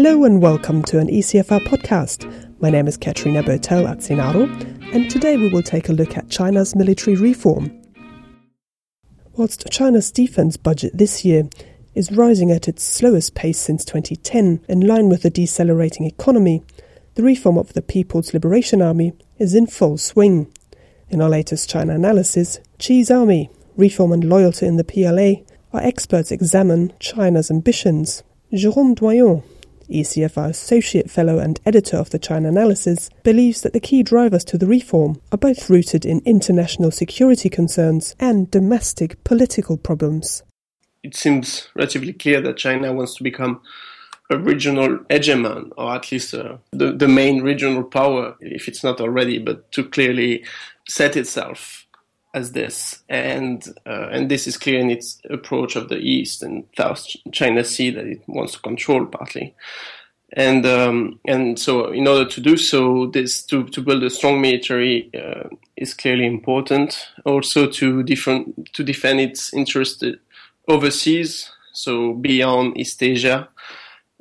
Hello and welcome to an ECFR podcast. My name is Katrina Bertel Atzinaro, and today we will take a look at China's military reform. Whilst China's defense budget this year is rising at its slowest pace since 2010, in line with the decelerating economy, the reform of the People's Liberation Army is in full swing. In our latest China analysis, Xi's Army, Reform and Loyalty in the PLA, our experts examine China's ambitions. Jérôme Doyon, ECFR Associate Fellow and Editor of the China Analysis, believes that the key drivers to the reform are both rooted in international security concerns and domestic political problems. It seems relatively clear that China wants to become a regional hegemon, or at least uh, the, the main regional power, if it's not already, but to clearly set itself as this, and uh, and this is clear in its approach of the East and South China Sea that it wants to control partly, and um, and so in order to do so, this to to build a strong military uh, is clearly important. Also to different to defend its interests overseas, so beyond East Asia,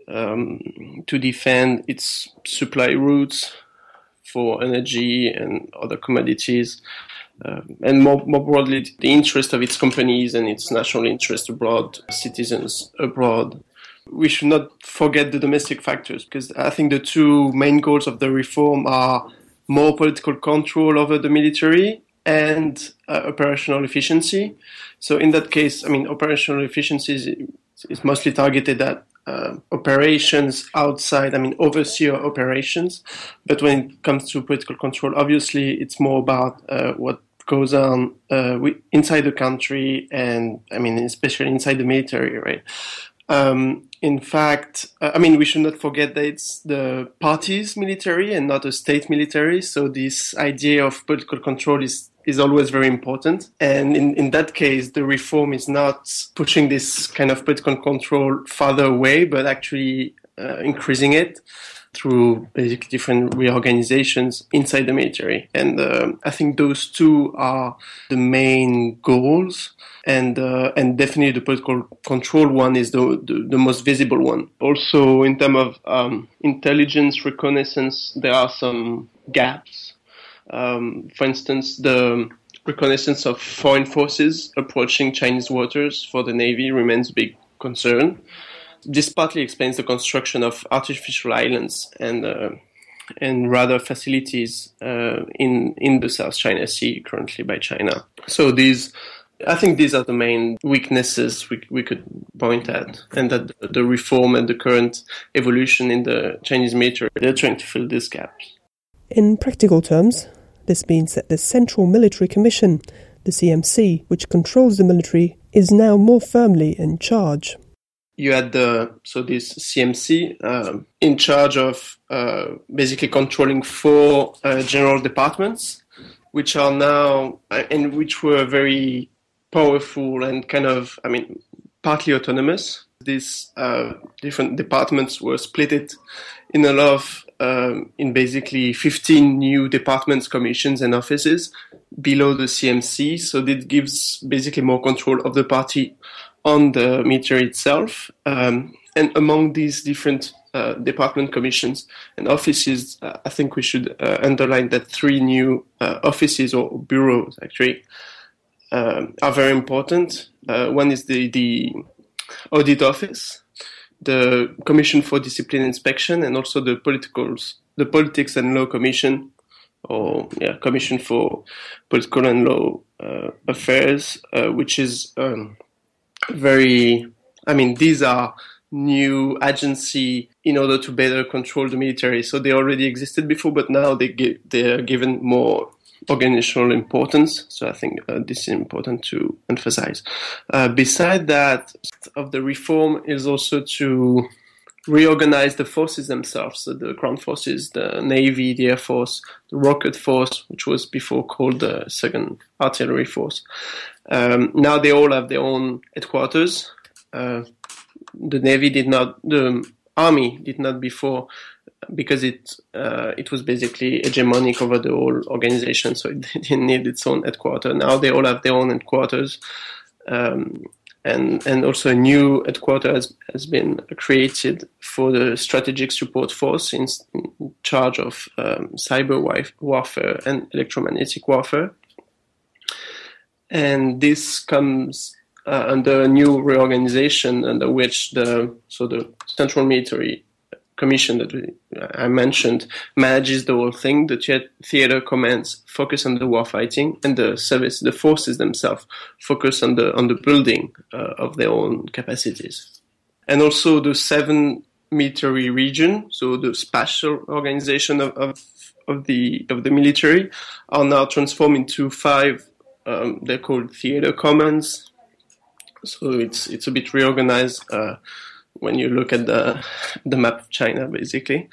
um, to defend its supply routes for energy and other commodities uh, and more, more broadly, the interest of its companies and its national interest abroad, citizens abroad. We should not forget the domestic factors because I think the two main goals of the reform are more political control over the military and uh, operational efficiency. So in that case, I mean, operational efficiency is, is mostly targeted at uh, operations outside, I mean, overseer operations. But when it comes to political control, obviously it's more about uh, what goes on uh, inside the country, and I mean, especially inside the military, right? Um, in fact, uh, I mean, we should not forget that it's the party's military and not a state military. So this idea of political control is is always very important. And in, in that case, the reform is not pushing this kind of political control farther away, but actually uh, increasing it through basically different reorganizations inside the military. And uh, I think those two are the main goals. And uh, and definitely the political control one is the, the, the most visible one. Also, in terms of um, intelligence reconnaissance, there are some gaps. Um, for instance, the reconnaissance of foreign forces approaching Chinese waters for the Navy remains a big concern this partly explains the construction of artificial islands and uh, and rather facilities uh, in in the South China Sea currently by China. So these. I think these are the main weaknesses we, we could point at, and that the reform and the current evolution in the Chinese military, they're trying to fill these gaps. In practical terms, this means that the Central Military Commission, the CMC, which controls the military, is now more firmly in charge you had the so this CMC um, in charge of uh, basically controlling four uh, general departments, which are now uh, and which were very powerful and kind of I mean partly autonomous. These uh, different departments were split in a lot of um, in basically 15 new departments, commissions, and offices below the CMC. So this gives basically more control of the party on the meter itself. Um, and among these different uh, department commissions and offices, uh, I think we should uh, underline that three new uh, offices or bureaus actually um, are very important. Uh, one is the, the audit office, the Commission for Discipline Inspection, and also the politicals, the Politics and Law Commission, or yeah, Commission for Political and Law uh, Affairs, which is um, very, I mean, these are new agency in order to better control the military. So they already existed before, but now they give, they are given more organizational importance. So I think uh, this is important to emphasize. Uh, beside that, of the reform is also to reorganize the forces themselves. So the ground forces, the Navy, the Air Force, the Rocket Force, which was before called the Second Artillery Force. Um, now they all have their own headquarters. Uh, the Navy did not, the Army did not before, because it uh, it was basically hegemonic over the whole organization, so it didn't need its own headquarters. Now they all have their own headquarters. Um, and, and also a new headquarters has, has been created for the strategic support force in, in charge of um, cyber warfare and electromagnetic warfare. And this comes uh, under a new reorganization under which the so the central military commission that we, I mentioned manages the whole thing. The theater commands focus on the war fighting, and the service, the forces themselves, focus on the on the building uh, of their own capacities. And also the seven military region, so the spatial organization of, of, of the of the military, are now transformed into five. Um, they're called theater commands. So it's it's a bit reorganized. Uh, when you look at the the map of China, basically,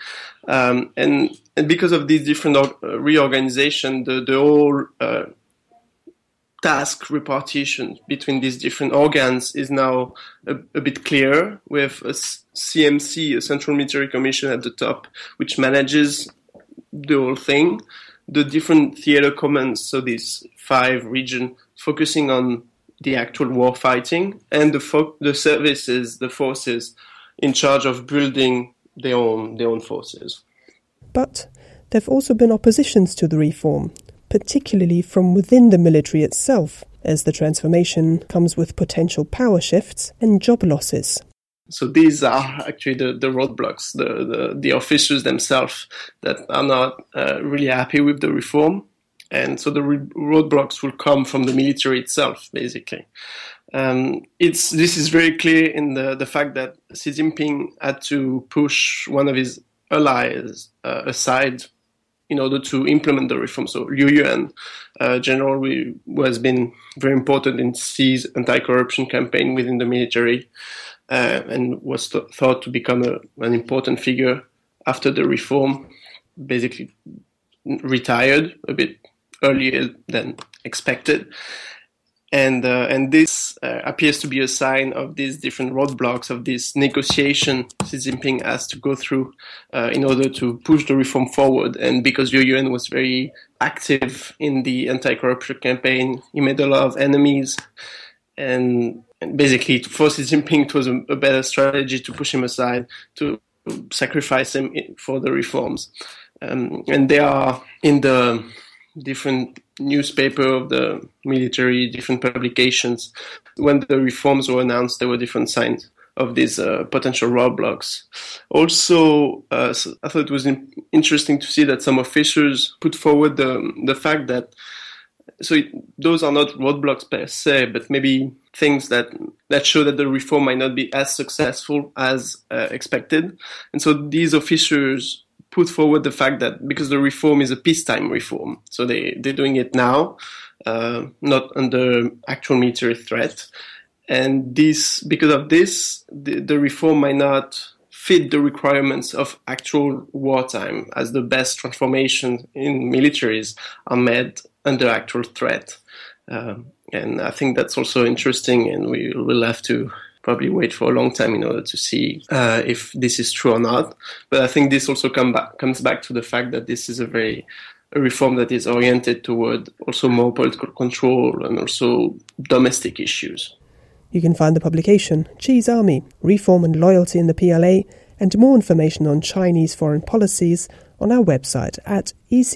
um, and, and because of these different uh, reorganization, the the whole uh, task repartition between these different organs is now a, a, bit clearer, with a CMC, a Central Military Commission, at the top, which manages the whole thing. The different theater commands, so these five regions, focusing on the actual war fighting, and the fo- the services, the forces in charge of building their own their own forces. But there have also been oppositions to the reform, particularly from within the military itself, as the transformation comes with potential power shifts and job losses. So these are actually the, the roadblocks, the, the, the officers themselves that are not uh, really happy with the reform and so the roadblocks will come from the military itself, basically. Um, it's this is very clear in the the fact that Xi Jinping had to push one of his allies uh, aside in order to implement the reform. So Liu Yuan, uh, general who has been very important in Xi's anti-corruption campaign within the military, uh, and was th- thought to become a, an important figure after the reform, basically retired a bit earlier than expected. And, uh, and this uh, appears to be a sign of these different roadblocks of this negotiation Xi Jinping has to go through uh, in order to push the reform forward. And because Liu Yuan was very active in the anti-corruption campaign, he made a lot of enemies. And, and basically, for Xi Jinping, was a, a better strategy to push him aside, to sacrifice him for the reforms. Um, and they are in the different newspaper of the military, different publications. When the reforms were announced, there were different signs of these uh, potential roadblocks. Also, uh, I thought it was in- interesting to see that some officials put forward the the fact that so it, those are not roadblocks per se, but maybe things that that show that the reform might not be as successful as uh, expected. And so these officials put forward the fact that because the reform is a peacetime reform, so they they're doing it now, uh, not under actual military threat, and this because of this, the, the reform might not fit the requirements of actual wartime, as the best transformations in militaries are made under actual threat. Um, and I think that's also interesting, and we will have to probably wait for a long time in order to see uh, if this is true or not. But I think this also come back, comes back to the fact that this is a very a reform that is oriented toward also more political control and also domestic issues. You can find the publication Xi's Army, Reform and Loyalty in the PLA, and more information on Chinese foreign policies on our website at ecfr.eu/asia.